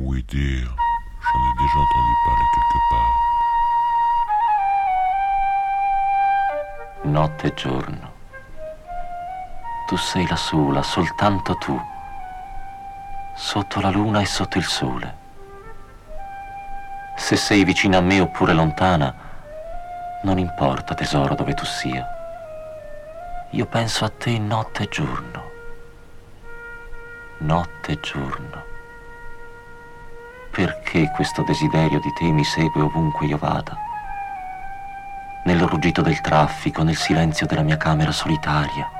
Oui dire, j'en ai déjà entendu parler quelque part. Notte e giorno. Tu sei la sola, soltanto tu, sotto la luna e sotto il sole. Se sei vicina a me oppure lontana, non importa tesoro dove tu sia. Io penso a te notte e giorno. Notte e giorno. Perché questo desiderio di te mi segue ovunque io vada? Nel ruggito del traffico, nel silenzio della mia camera solitaria.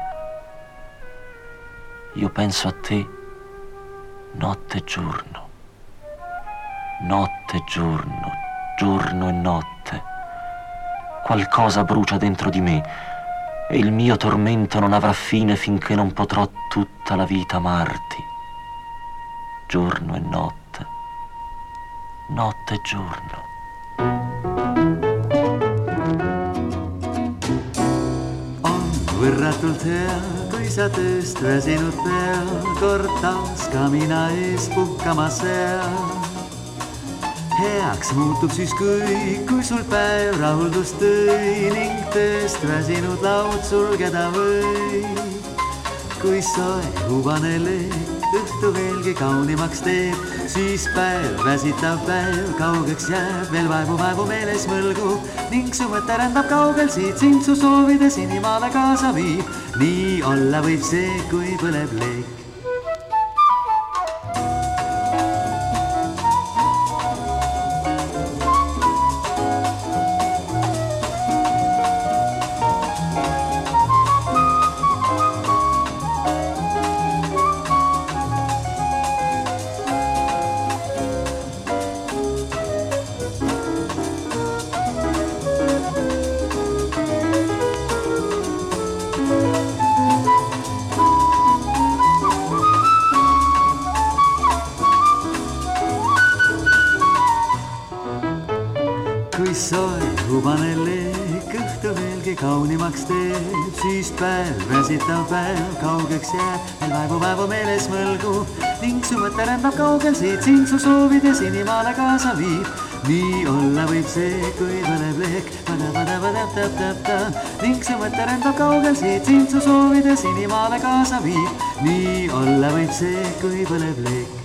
Io penso a te notte e giorno. Notte e giorno, giorno e notte. Qualcosa brucia dentro di me e il mio tormento non avrà fine finché non potrò tutta la vita amarti. Giorno e notte, notte e giorno. on võrratult hea, kui sa tööst väsinud pea, kord taas kamina ees puhkama seal. heaks muutub siis kõik, kui sul päev rahuldust tõi ning tööst väsinud laud sulgeda võib. kui soe hubane leek õhtu veelgi kaunimaks teeb, siis päev, väsitav päev kaugeks jääb, veel vaevu-vaevu meeles mõlgub ning su mõte rändab kaugel siit sind su soovides inimaale kaasa viib. nii olla võib see, kui põleb leek. Soe hubane leek õhtu veelgi kaunimaks teeb, siis päev, väsitav päev kaugeks jääb, veel vaevu-vaevu meeles mõlgub ning su mõte rändab kaugel siit sind su soovides inimaale kaasa viib. nii olla võib see, kui põleb leek, pada-pada-pada-tada ning su mõte rändab kaugel siit sind su soovides inimaale kaasa viib. nii olla võib see, kui põleb leek.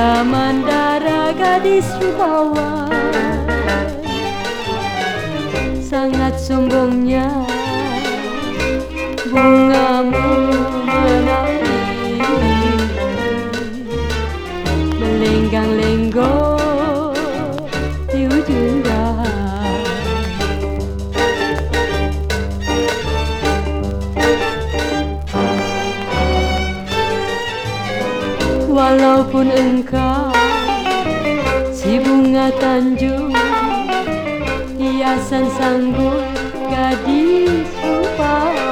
Zaman darah gadis rubawa sangat sombongnya. Bu- walaupun engkau si bunga tanjung hiasan sanggul gadis rupa.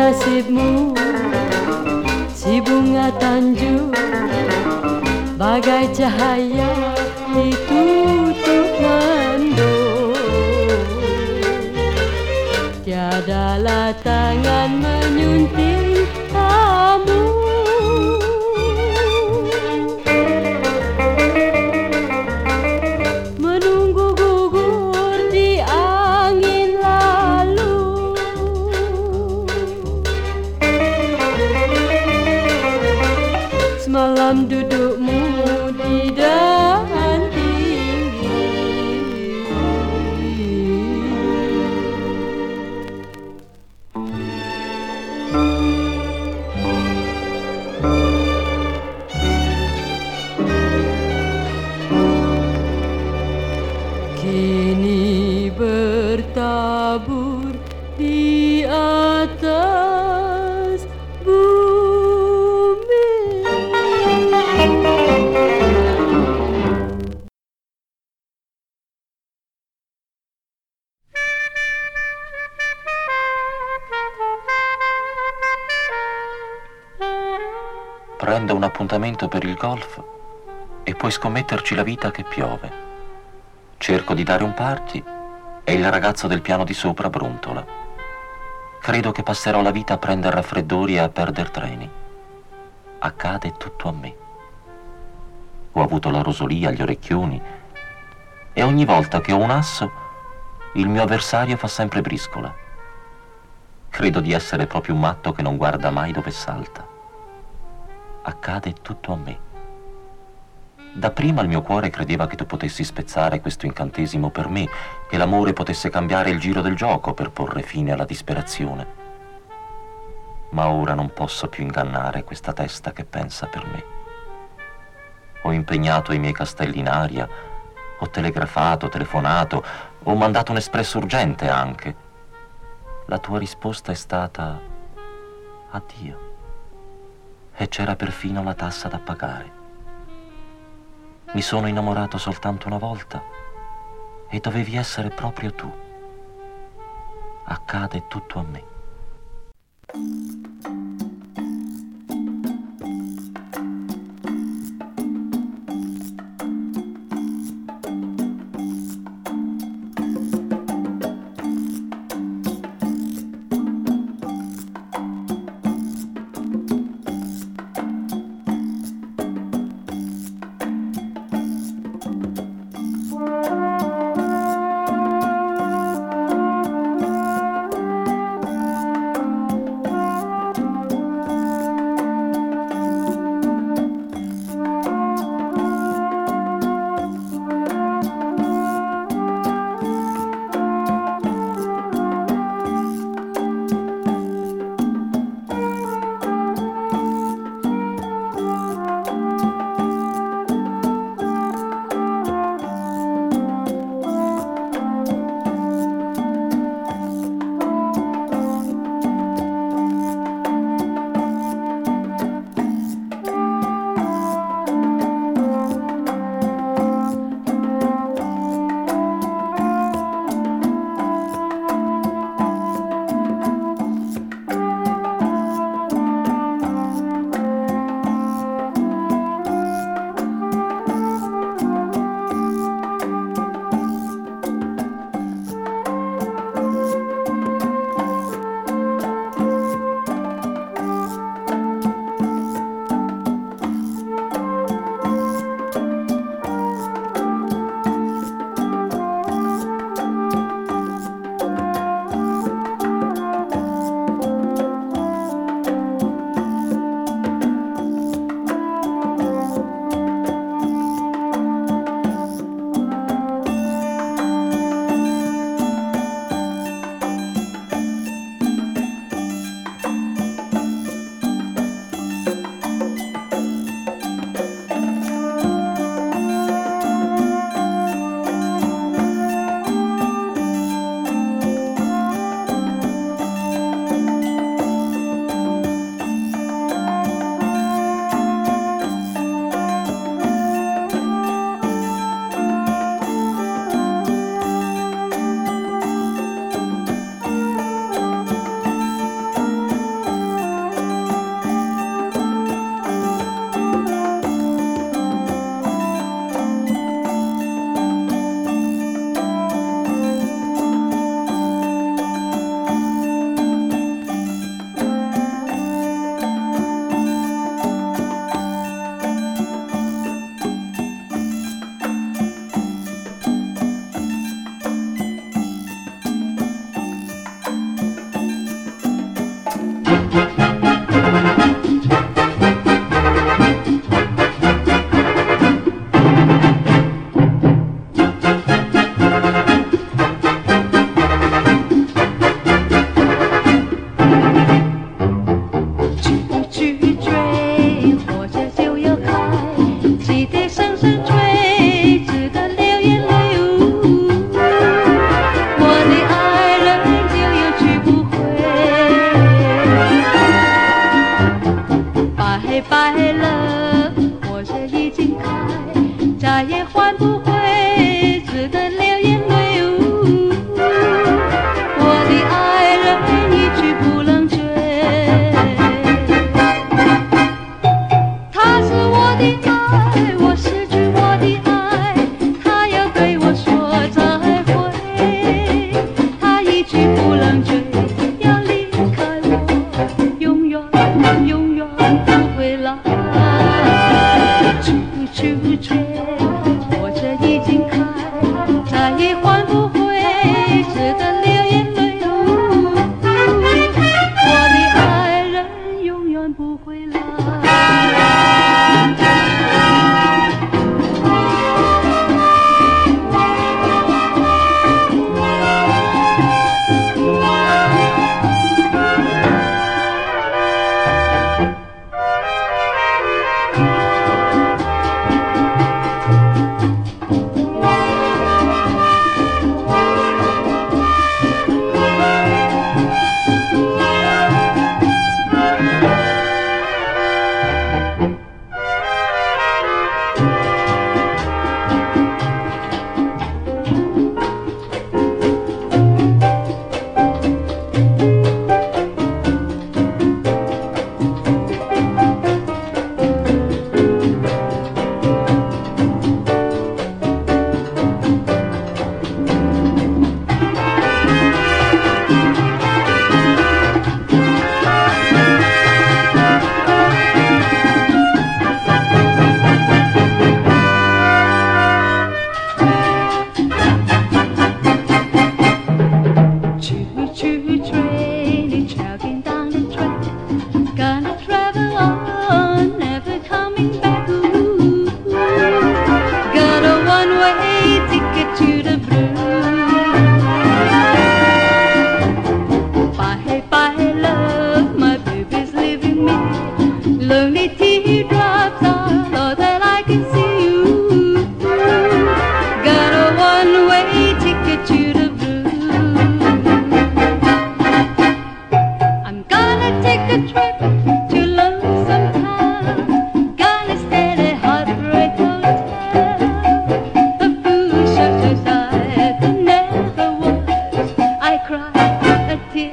Nasibmu. Si bunga tanjung Bagai cahaya ditutup mendung Tiadalah tangan menyunting appuntamento per il golf e puoi scommetterci la vita che piove. Cerco di dare un party e il ragazzo del piano di sopra brontola. Credo che passerò la vita a prendere raffreddori e a perdere treni. Accade tutto a me. Ho avuto la rosolia, gli orecchioni e ogni volta che ho un asso il mio avversario fa sempre briscola. Credo di essere proprio un matto che non guarda mai dove salta accade tutto a me. Dapprima il mio cuore credeva che tu potessi spezzare questo incantesimo per me, che l'amore potesse cambiare il giro del gioco per porre fine alla disperazione. Ma ora non posso più ingannare questa testa che pensa per me. Ho impegnato i miei castelli in aria, ho telegrafato, telefonato, ho mandato un espresso urgente anche. La tua risposta è stata addio e c'era perfino la tassa da pagare. Mi sono innamorato soltanto una volta e dovevi essere proprio tu. Accade tutto a me.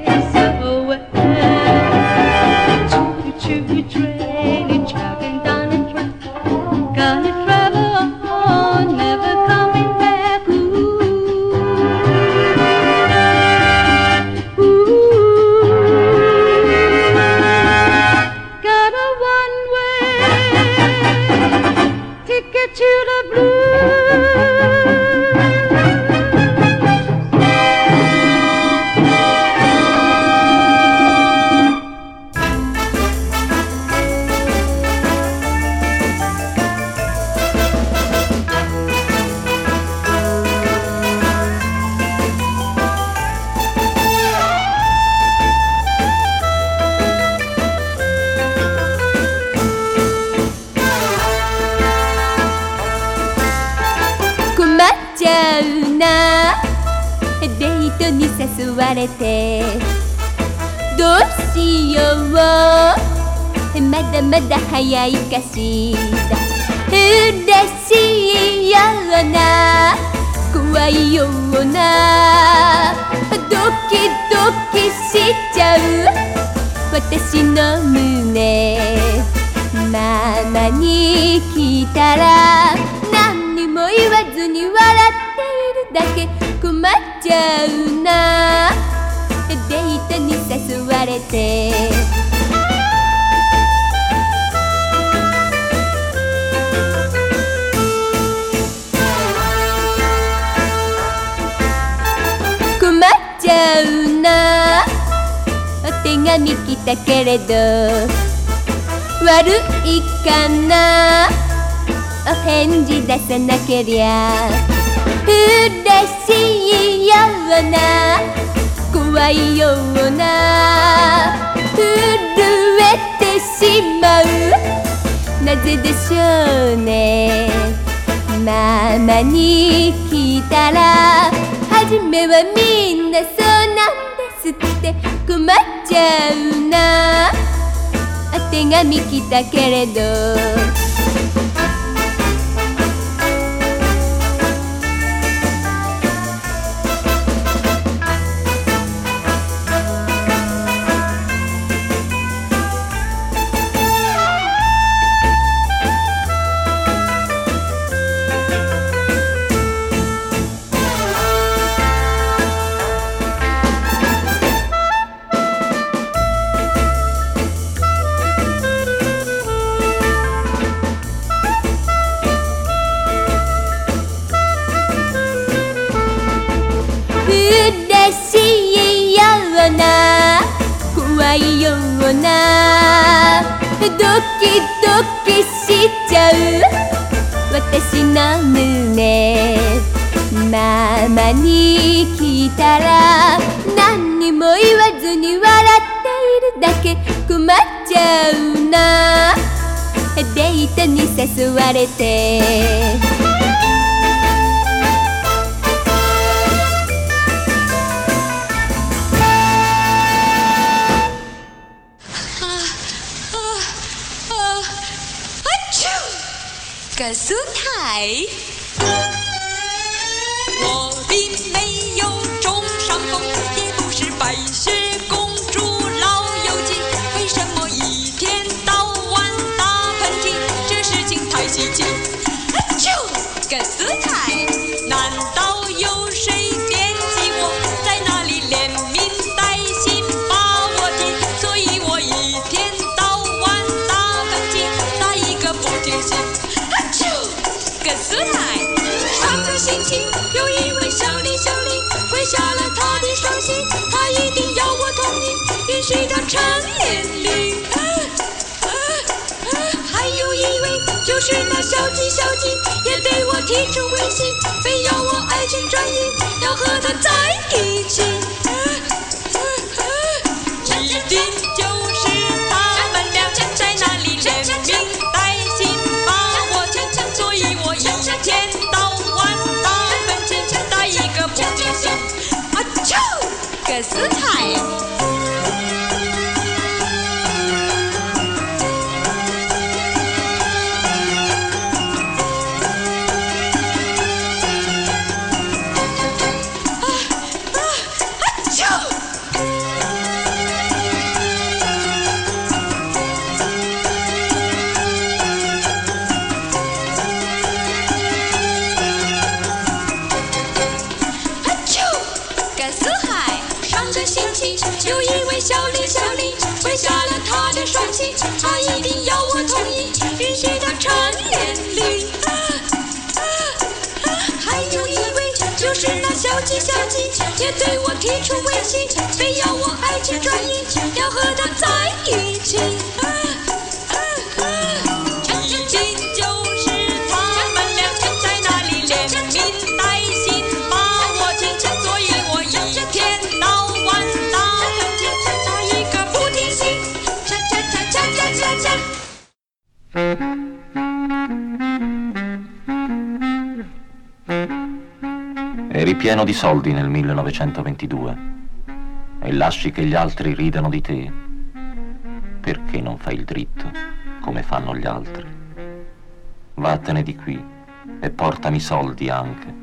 Yes. じめはみんなそうなんですって。困っちゃうな。あてがみきたけれど。ドキドキしちゃう。私の胸ママに聞いたら何にも言わずに笑っているだけ。困っちゃうな。デートに誘われて al sur 小鸡小鸡，也对我提出威胁，非要我爱情转移，要和他在一起。对我提出威胁，非要我爱情转移，要和他在一起。Di soldi nel 1922 e lasci che gli altri ridano di te. Perché non fai il dritto come fanno gli altri? Vattene di qui e portami soldi anche.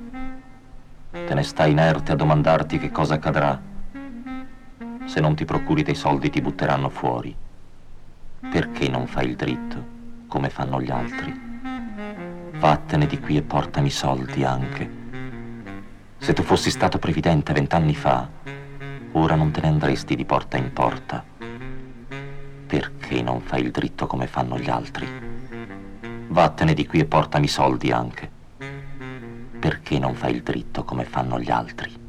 Te ne stai inerte a domandarti che cosa accadrà. Se non ti procuri dei soldi ti butteranno fuori. Perché non fai il dritto come fanno gli altri? Vattene di qui e portami soldi anche. Se tu fossi stato previdente vent'anni fa, ora non te ne andresti di porta in porta. Perché non fai il dritto come fanno gli altri? Vattene di qui e portami soldi anche. Perché non fai il dritto come fanno gli altri?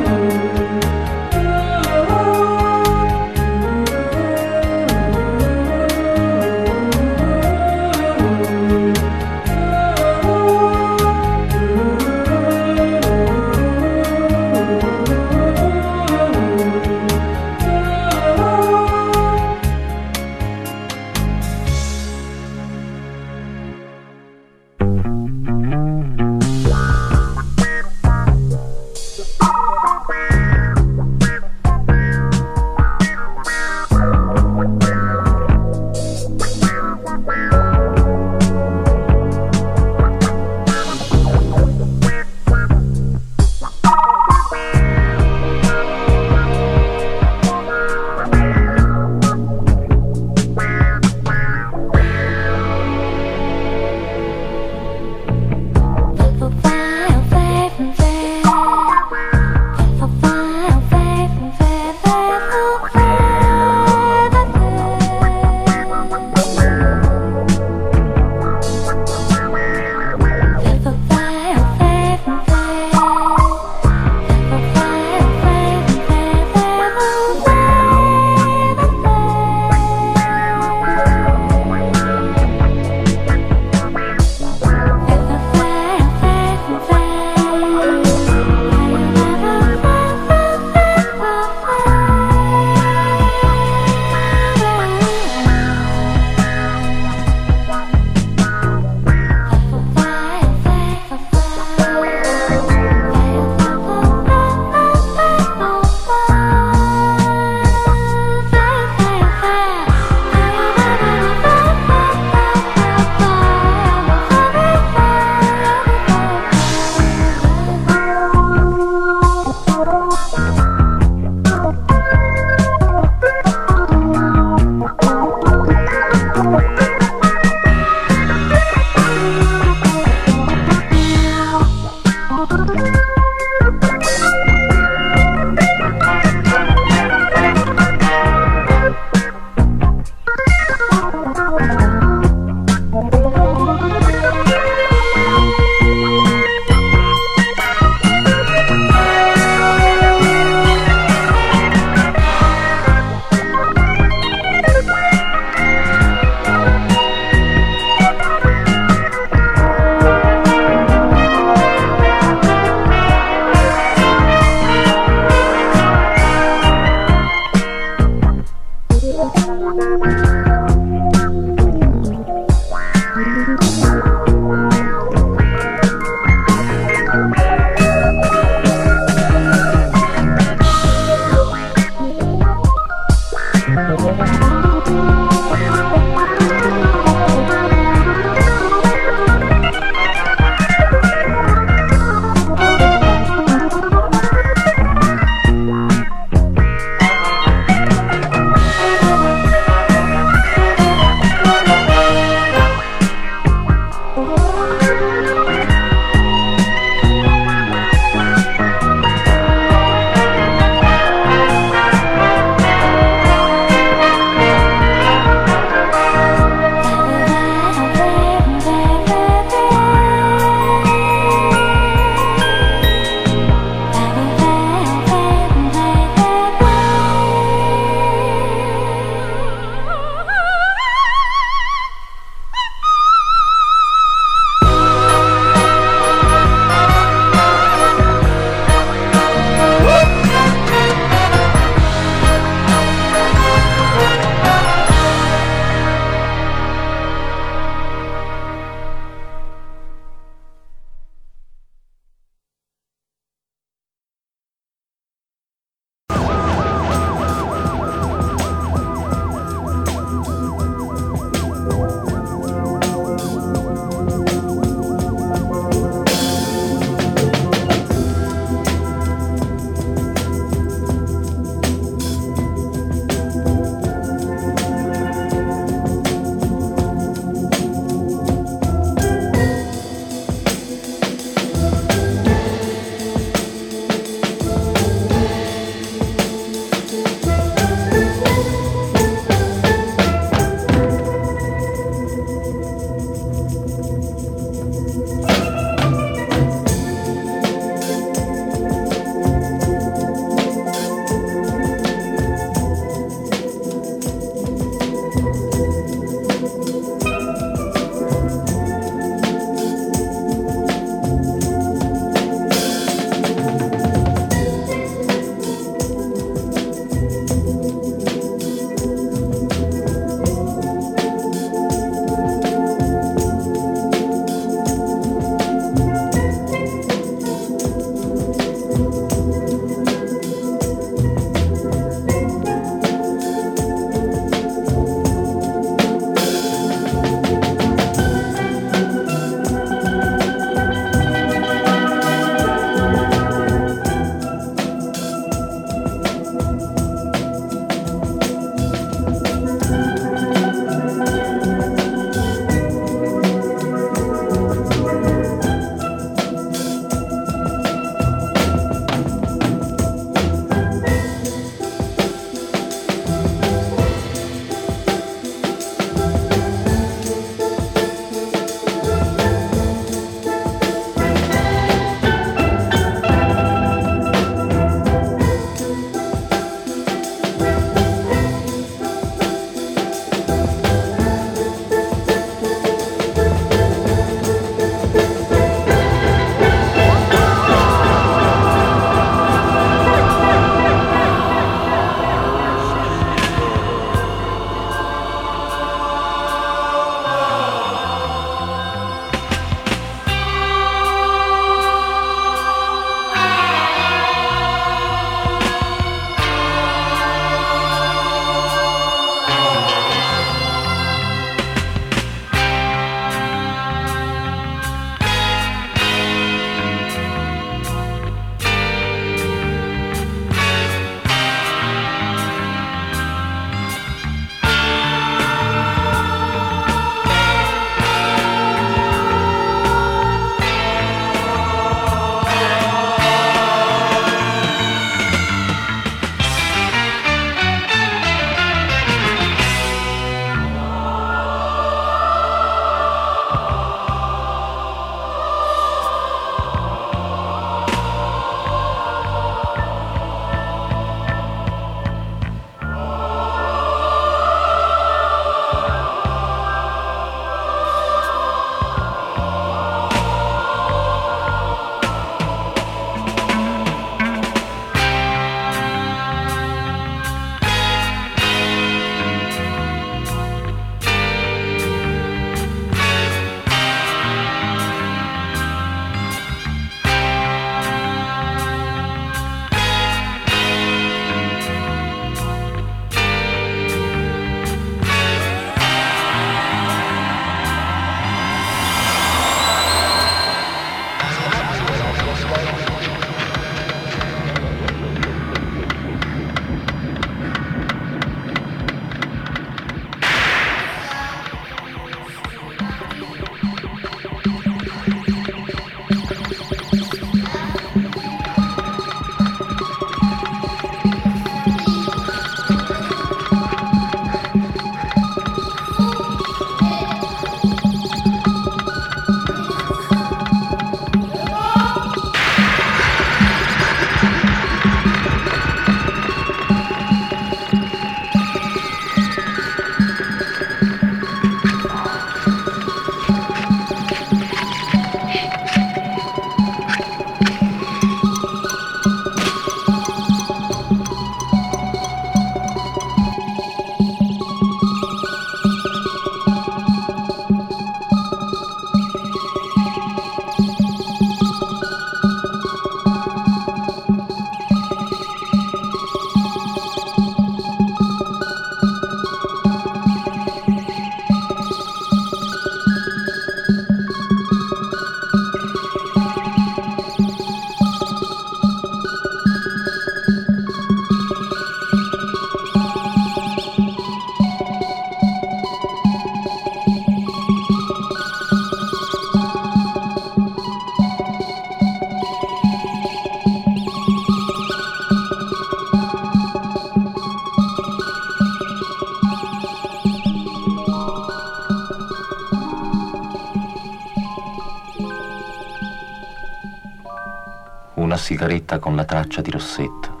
Sigaretta con la traccia di rossetto,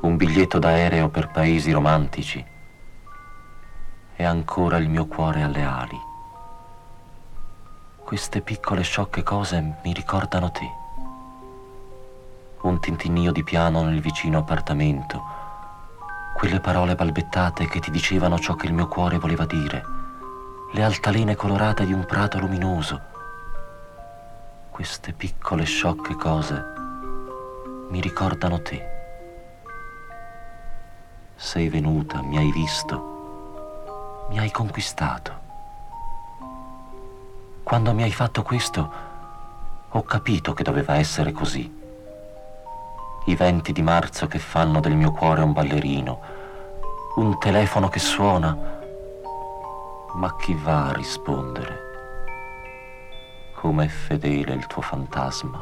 un biglietto d'aereo per paesi romantici e ancora il mio cuore alle ali. Queste piccole sciocche cose mi ricordano te. Un tintinnio di piano nel vicino appartamento, quelle parole balbettate che ti dicevano ciò che il mio cuore voleva dire, le altalene colorate di un prato luminoso. Queste piccole sciocche cose mi ricordano te. Sei venuta, mi hai visto, mi hai conquistato. Quando mi hai fatto questo, ho capito che doveva essere così. I venti di marzo che fanno del mio cuore un ballerino, un telefono che suona, ma chi va a rispondere? Com'è fedele il tuo fantasma?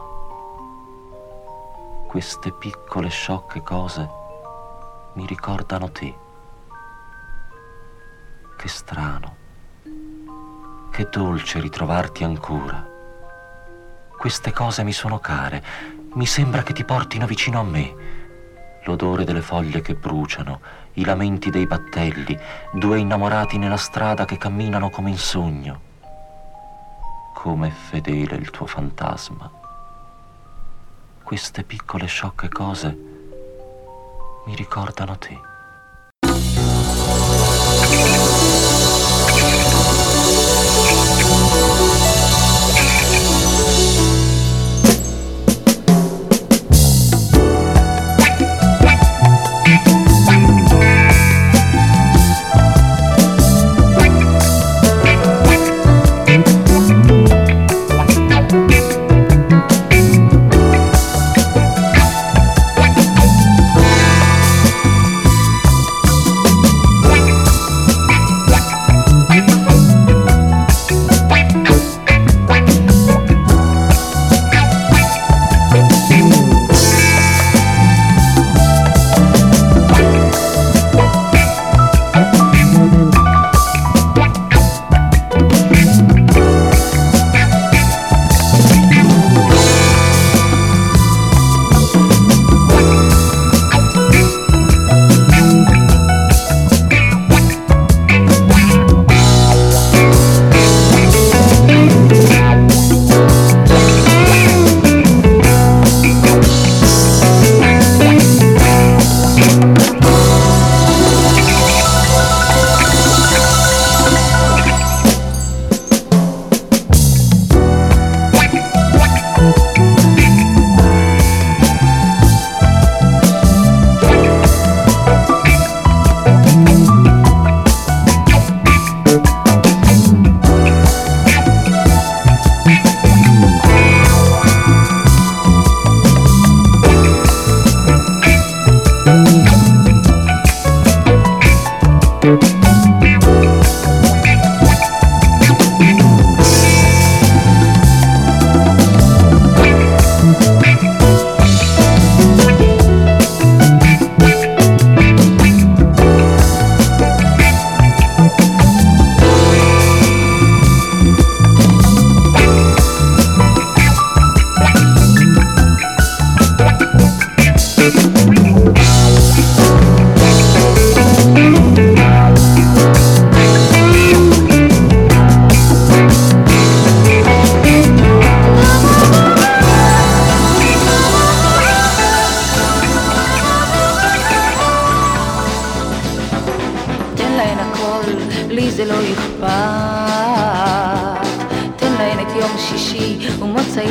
Queste piccole sciocche cose mi ricordano te. Che strano, che dolce ritrovarti ancora. Queste cose mi sono care, mi sembra che ti portino vicino a me. L'odore delle foglie che bruciano, i lamenti dei battelli, due innamorati nella strada che camminano come in sogno. Com'è fedele il tuo fantasma. Queste piccole sciocche cose mi ricordano te. תן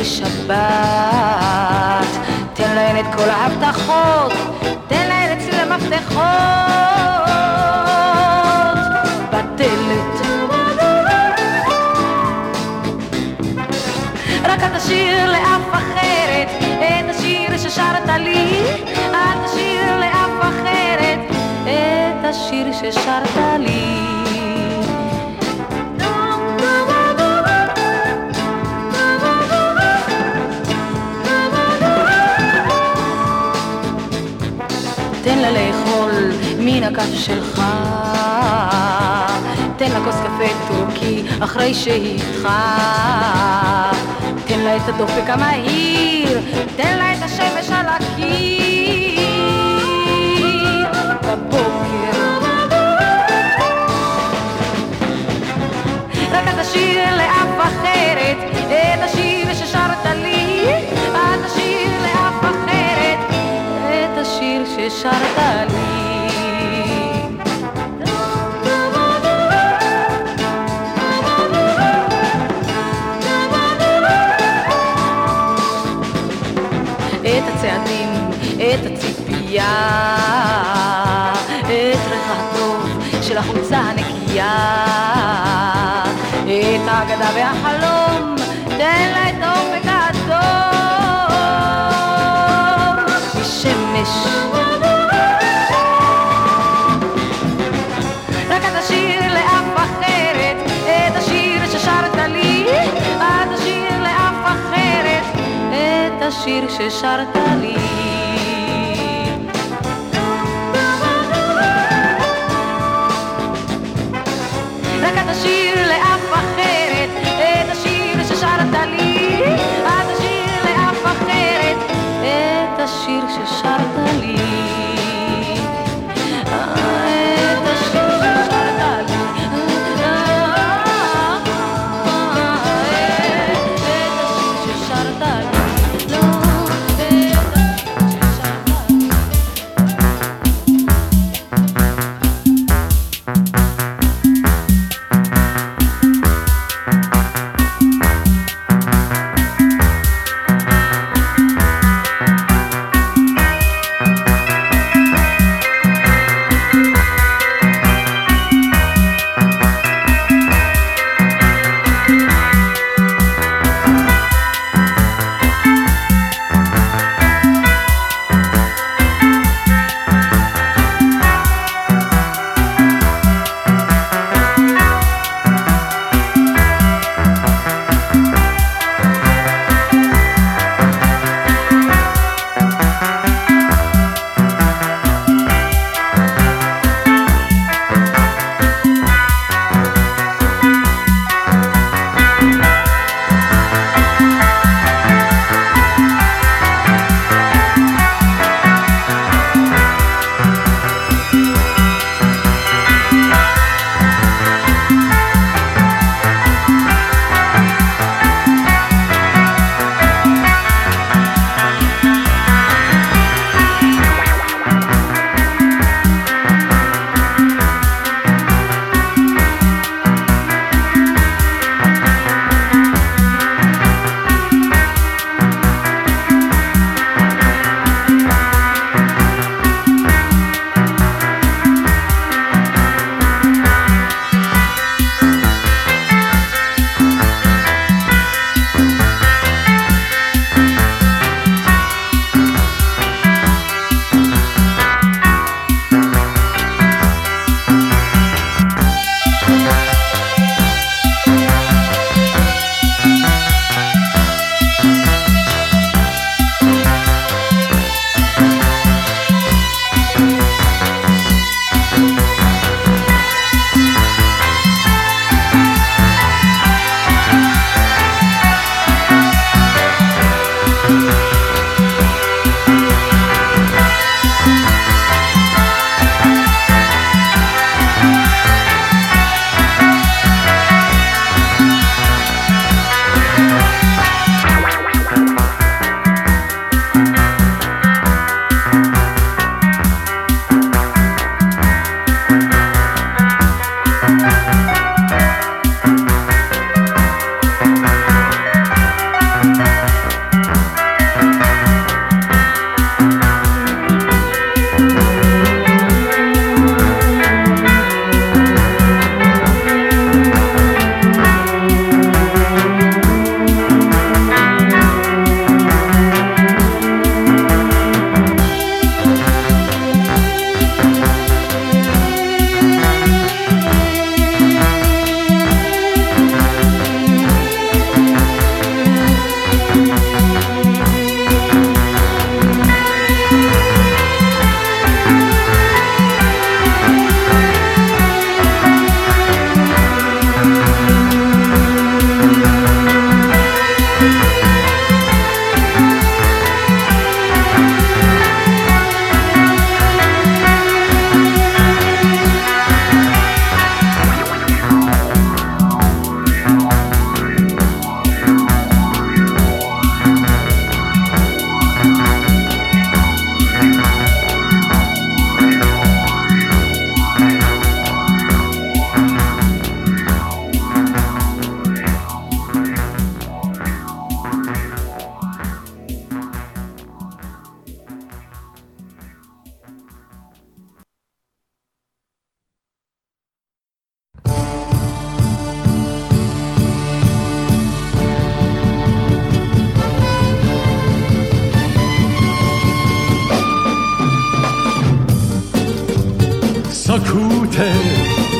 ומוצאי שבת. תן להן את כל ההבטחות, תן להן אצלי המפתחות. בדלת. רק אל תשאיר לאף אחרת את השיר ששרת לי. אל תשאיר לאף אחרת את השיר ששרת לי. מן הכף שלך, תן לה כוס קפה טורקי אחרי שהיא איתך, תן לה את הדופק המהיר, תן לה את השמש על הקיר. בבוקר. רק אל תשאיר לאף אחרת את השיר ששרת לי, אל תשאיר לאף אחרת את השיר ששרת לי. הציפייה, את ריחה הטוב של החולצה הנקייה, את האגדה והחלום, תן לה את האופק האדום, משמש. השיר ששרת לי. She shot chata ali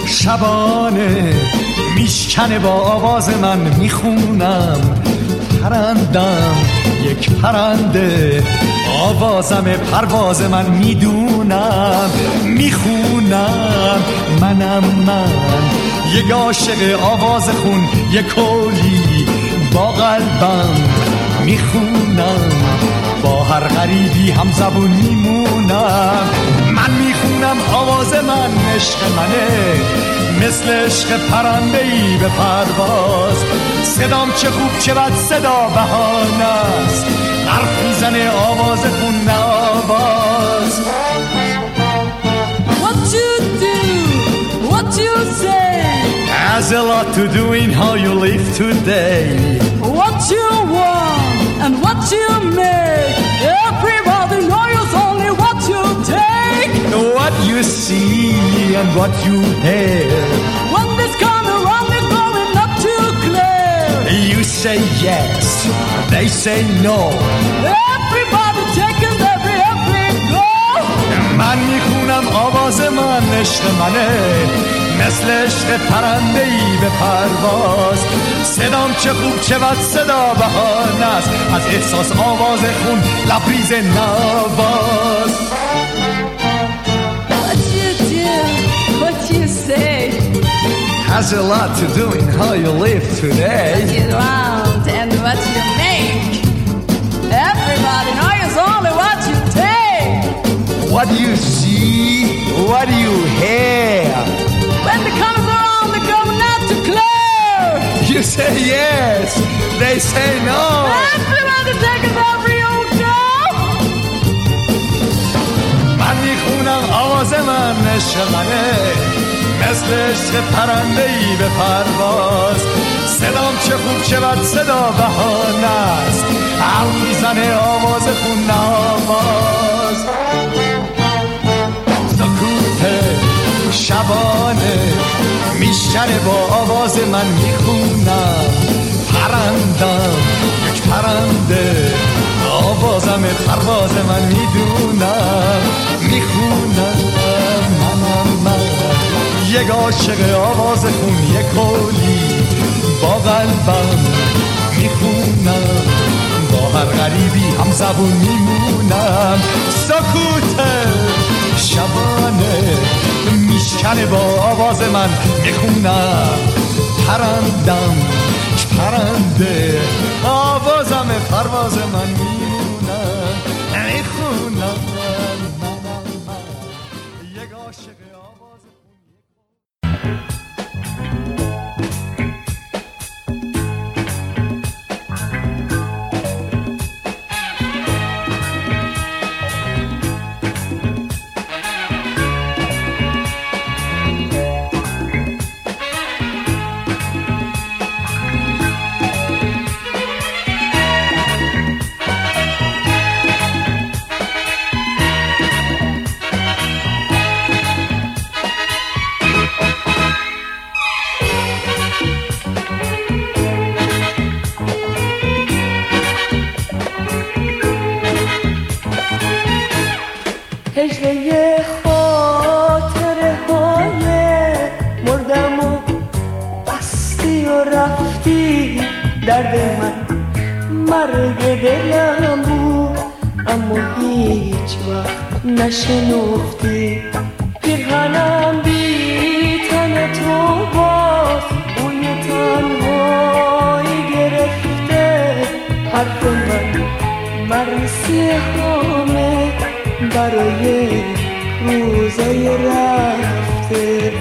شبانه میشکنه با آواز من می‌خونم. پرندم یک پرنده آوازم پرواز من می‌دونم. می‌خونم منم من. یک عاشق آواز خون یک کلی با قلبم می‌خونم. با هر غریبی هم زبون میمونم. من می‌خونم آواز من عشق منه. مثل عشق پرنده ای به پرواز. صدام چه خوب چه بد صدا بهانه است. حرف می‌زنه آواز خون آواز. What you do, what you say, Has a lot to do in how you live today. What you want, and what you make. Everybody you see and what you hear When this come around, it's going not too clear. You say yes, they say no Everybody taking every every go. من میخونم آواز من عشق منه مثل عشق پرنده ای به پرواز صدام چه خوب چه بد صدا بهانه است از احساس آواز خون لبریز نواز Has a lot to do in how you live today you want, and what you make. Everybody knows only what you take. What do you see, what do you hear When the comes around, they come not too clear. You say yes, they say no Everybody taking every old go. من میخونم آواز من عشق منه مثل عشق پرنده ای به پرواز. صدام چه خوب چه بد صدا بهانه است. حرف می‌زنه آواز خون آواز سکوت شبانه میشنه با آواز من می‌خونم. پرندم یک پرنده آوازم پرواز من می‌دونم. می‌خونم. یک عاشق آواز خون یک کلی با قلبم می‌خونم. با هر غریبی هم زبون میمونم. سکوت شبانه میشکنه با آواز من می‌خونم. پرندم پرنده آوازم پرواز من میمونم. می‌خونم. هجله خاطره های مردم و و رفتی. درد من مرگ دلم بود اما هیچ وقت نشنفتی. پیرهنم بی تن تو باز بوی تنهایی گرفته. حرف من مرسی برای روزای رفته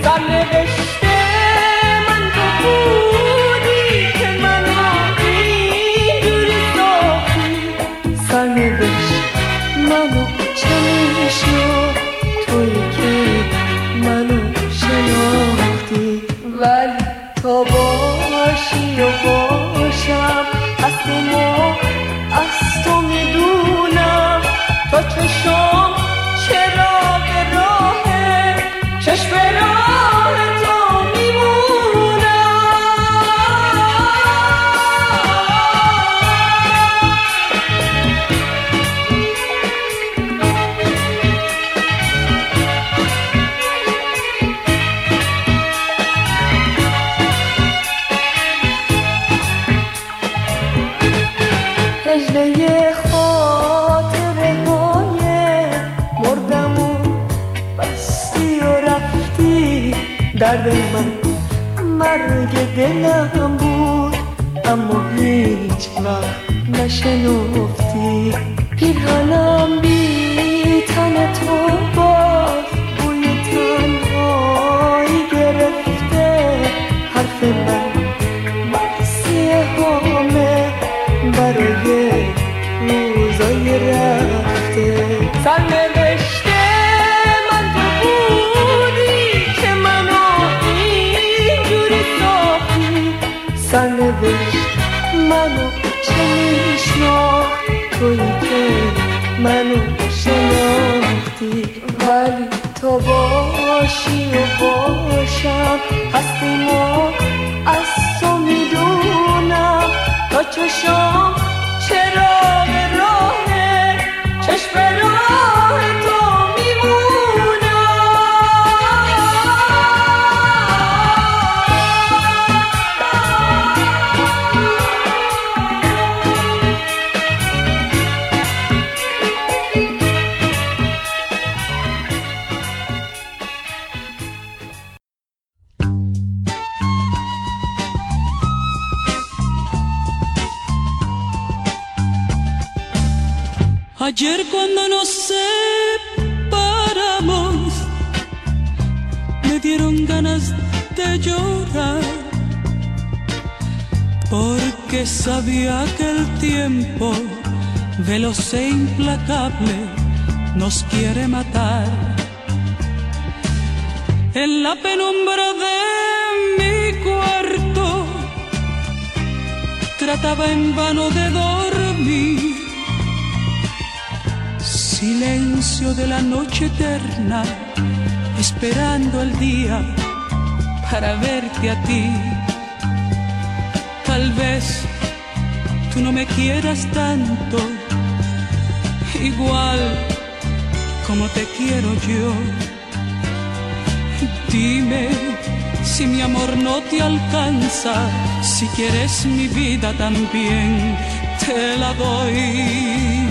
Ayer cuando nos separamos, me dieron ganas de llorar, porque sabía que el tiempo, veloz e implacable, nos quiere matar. En la penumbra de mi cuarto, trataba en vano de dormir silencio de la noche eterna, esperando el día para verte a ti. Tal vez tú no me quieras tanto, igual como te quiero yo. Dime si mi amor no te alcanza, si quieres mi vida también, te la doy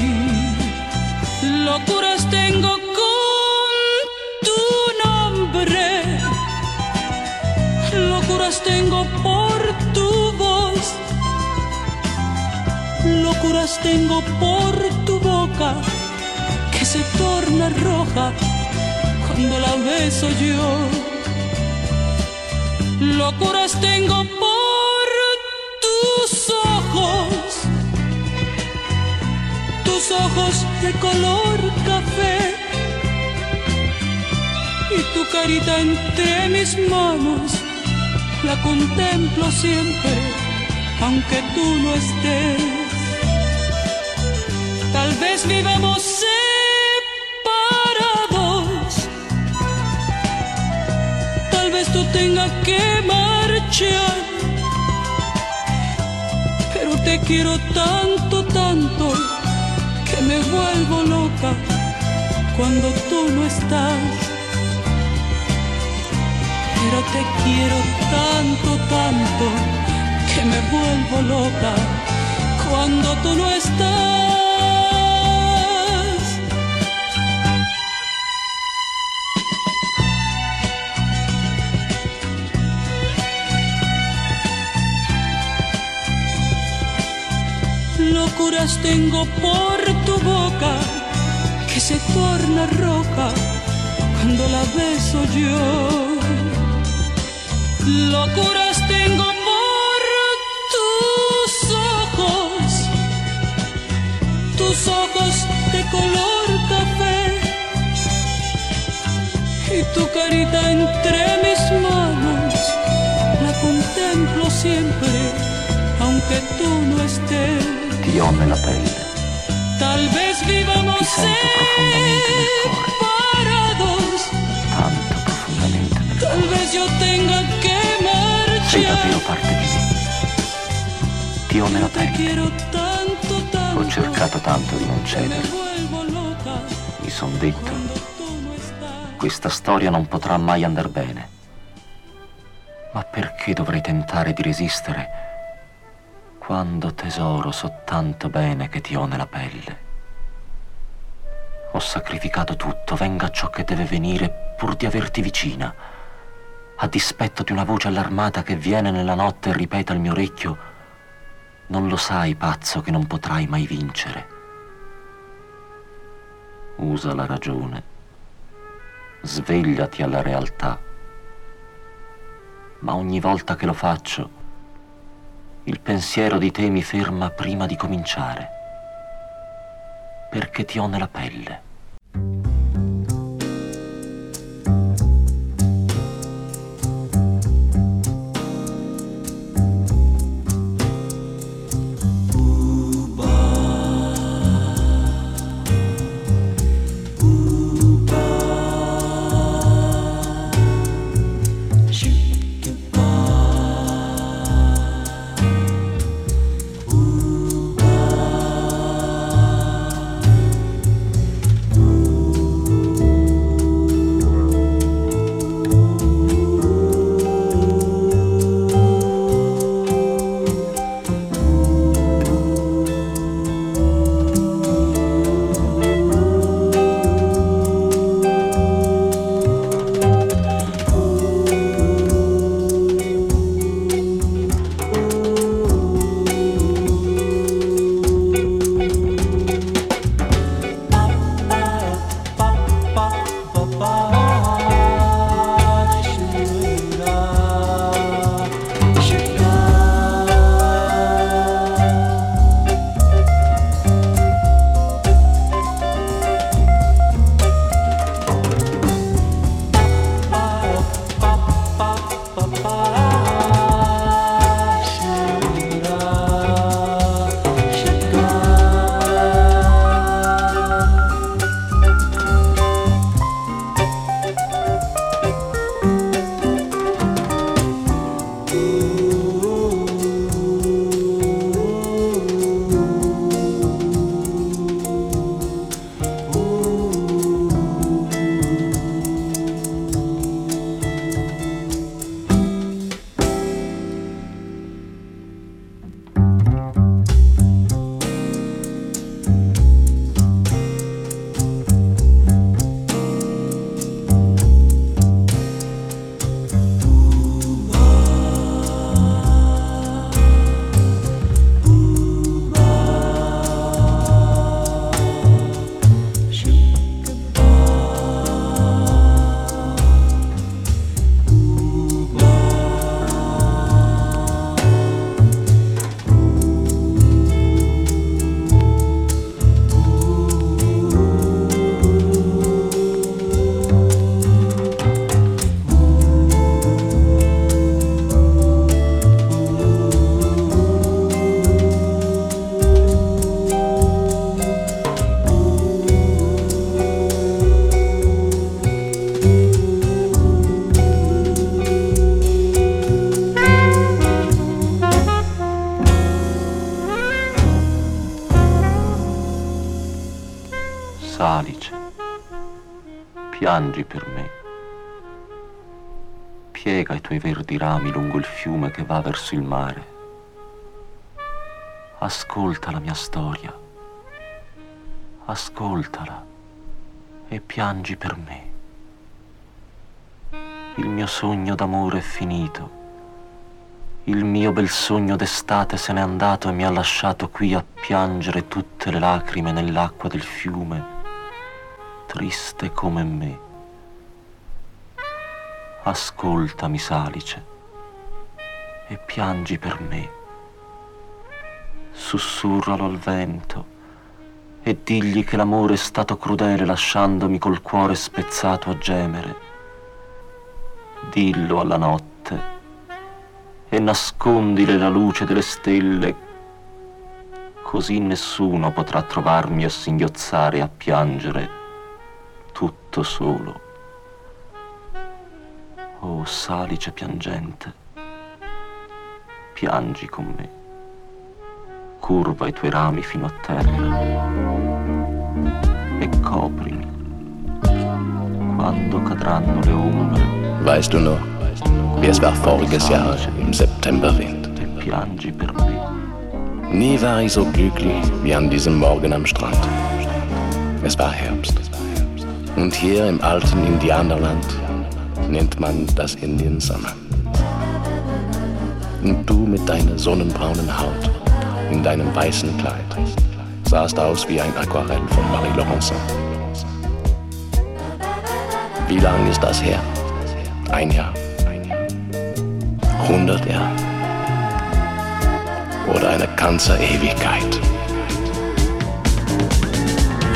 locuras tengo con tu nombre, locuras tengo por tu voz, locuras tengo por tu boca que se torna roja cuando la beso yo. Locuras tengo por tus ojos de color café y tu carita entre mis manos la contemplo siempre aunque tú no estés. Tal vez vivamos separados. Tal vez tú tengas que marchar. Pero te quiero tanto tanto me vuelvo loca cuando tú no estás. Pero te quiero tanto, tanto, que me vuelvo loca cuando tú no estás. locuras tengo por tu boca que se torna roja cuando la beso yo. Locuras tengo por tus ojos, tus ojos de color café y tu carita entre mis manos. La contemplo siempre, aunque tú no estés. Ti ho nella pelle, Tal vez vivamos separados. tanto profondamente nel Tal vez yo tenga que Sei davvero marchar. parte di me. Ti ho nella Te pelle, quiero tanto, tanto. ho cercato tanto di non Me cedere. Mi son detto, questa storia non potrà mai andar bene. Ma perché dovrei tentare di resistere quando tesoro so tanto bene che ti ho nella pelle? Ho sacrificato tutto, venga ciò che deve venire pur di averti vicina. a dispetto di una voce allarmata che viene nella notte e ripete al mio orecchio, non lo sai, pazzo, che non potrai mai vincere. Usa la ragione, svegliati alla realtà. Ma ogni volta che lo faccio, il pensiero di te mi ferma prima di cominciare, perché ti ho nella pelle. Tuoi verdi rami lungo il fiume che va verso il mare. Ascolta la mia storia. Ascoltala e piangi per me. Il mio sogno d'amore è finito. Il mio bel sogno d'estate se n'è andato e mi ha lasciato qui a piangere tutte le lacrime nell'acqua del fiume triste come me. Ascoltami, Salice, e piangi per me. Sussurralo al vento e digli che l'amore è stato crudele lasciandomi col cuore spezzato a gemere. Dillo alla notte e nascondile la luce delle stelle, così nessuno potrà trovarmi a singhiozzare e a piangere tutto solo. Oh salice piangente, piangi con me, curva i tuoi rami fino a terra e coprimi quando cadranno le ombre. Weißt du noch, wie es war voriges Jahr im Septemberwind? Piangi per me. Nie war ich so glücklich wie an diesem Morgen am Strand. Es war Herbst. Und hier im alten Indianerland nennt man das Indian Summer. Und du mit deiner sonnenbraunen Haut in deinem weißen Kleid sahst aus wie ein Aquarell von Marie Laurencin. Wie lang ist das her? Ein Jahr? Hundert Jahre? Oder eine ganze Ewigkeit?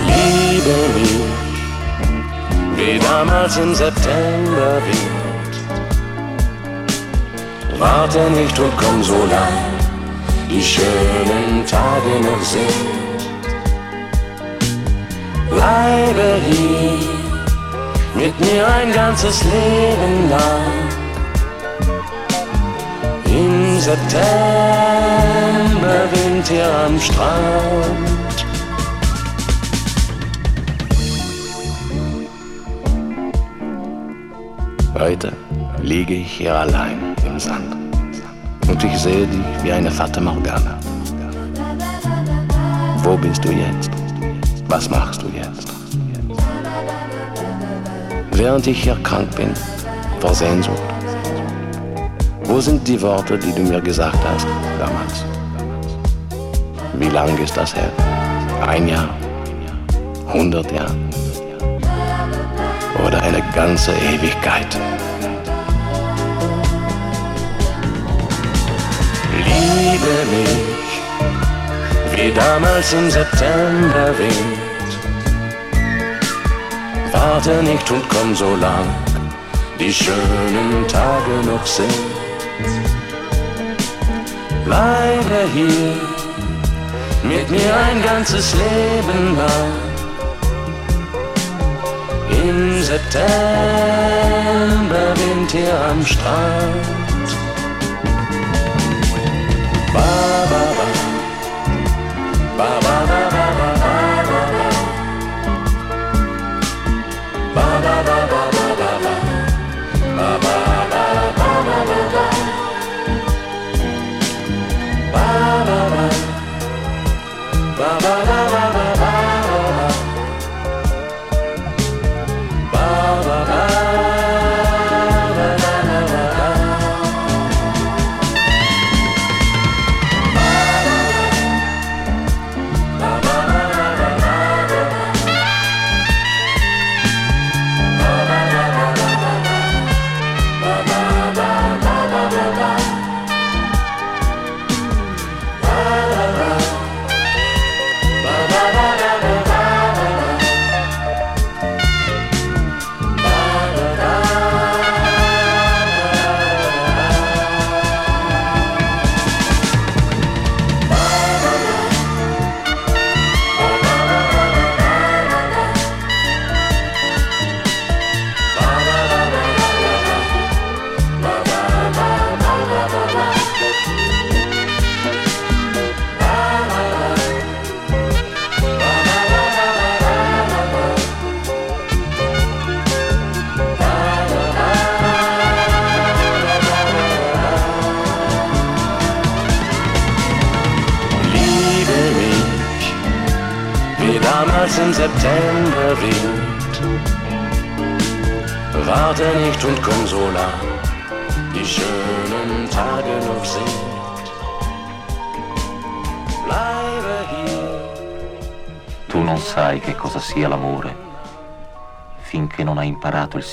Liebe mich, wie damals im September weht. Warte nicht und komm so lang, die schönen Tage noch sind. Bleibe hier mit mir ein ganzes Leben lang. Im September Wind hier am Strand. Heute liege ich hier allein im Sand und ich sehe dich wie eine Fata Morgana. Wo bist du jetzt? Was machst du jetzt? Während ich hier krank bin, vor Sehnsucht. Wo sind die Worte, die du mir gesagt hast damals? Wie lang ist das her? Ein Jahr? Hundert Jahre? Oder eine ganze Ewigkeit? Liebe mich, wie damals im September weht. Warte nicht und komm so lang, die schönen Tage noch sind. Bleibe hier mit mir ein ganzes Leben lang. Im September Wind hier am Strand. Ba, ba, ba. Ba, ba, ba, ba, ba,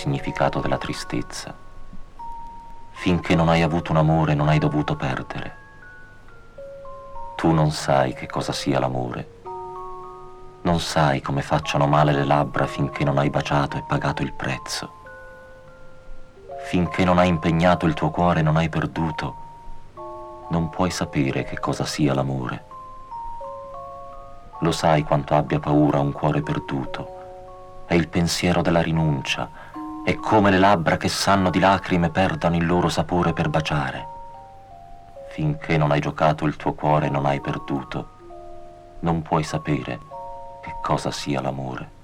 significato della tristezza. Finché non hai avuto un amore non hai dovuto perdere. Tu non sai che cosa sia l'amore. Non sai come facciano male le labbra finché non hai baciato e pagato il prezzo. Finché non hai impegnato il tuo cuore e non hai perduto, non puoi sapere che cosa sia l'amore. Lo sai quanto abbia paura un cuore perduto. È il pensiero della rinuncia. È come le labbra che sanno di lacrime perdano il loro sapore per baciare. Finché non hai giocato il tuo cuore e non hai perduto, non puoi sapere che cosa sia l'amore.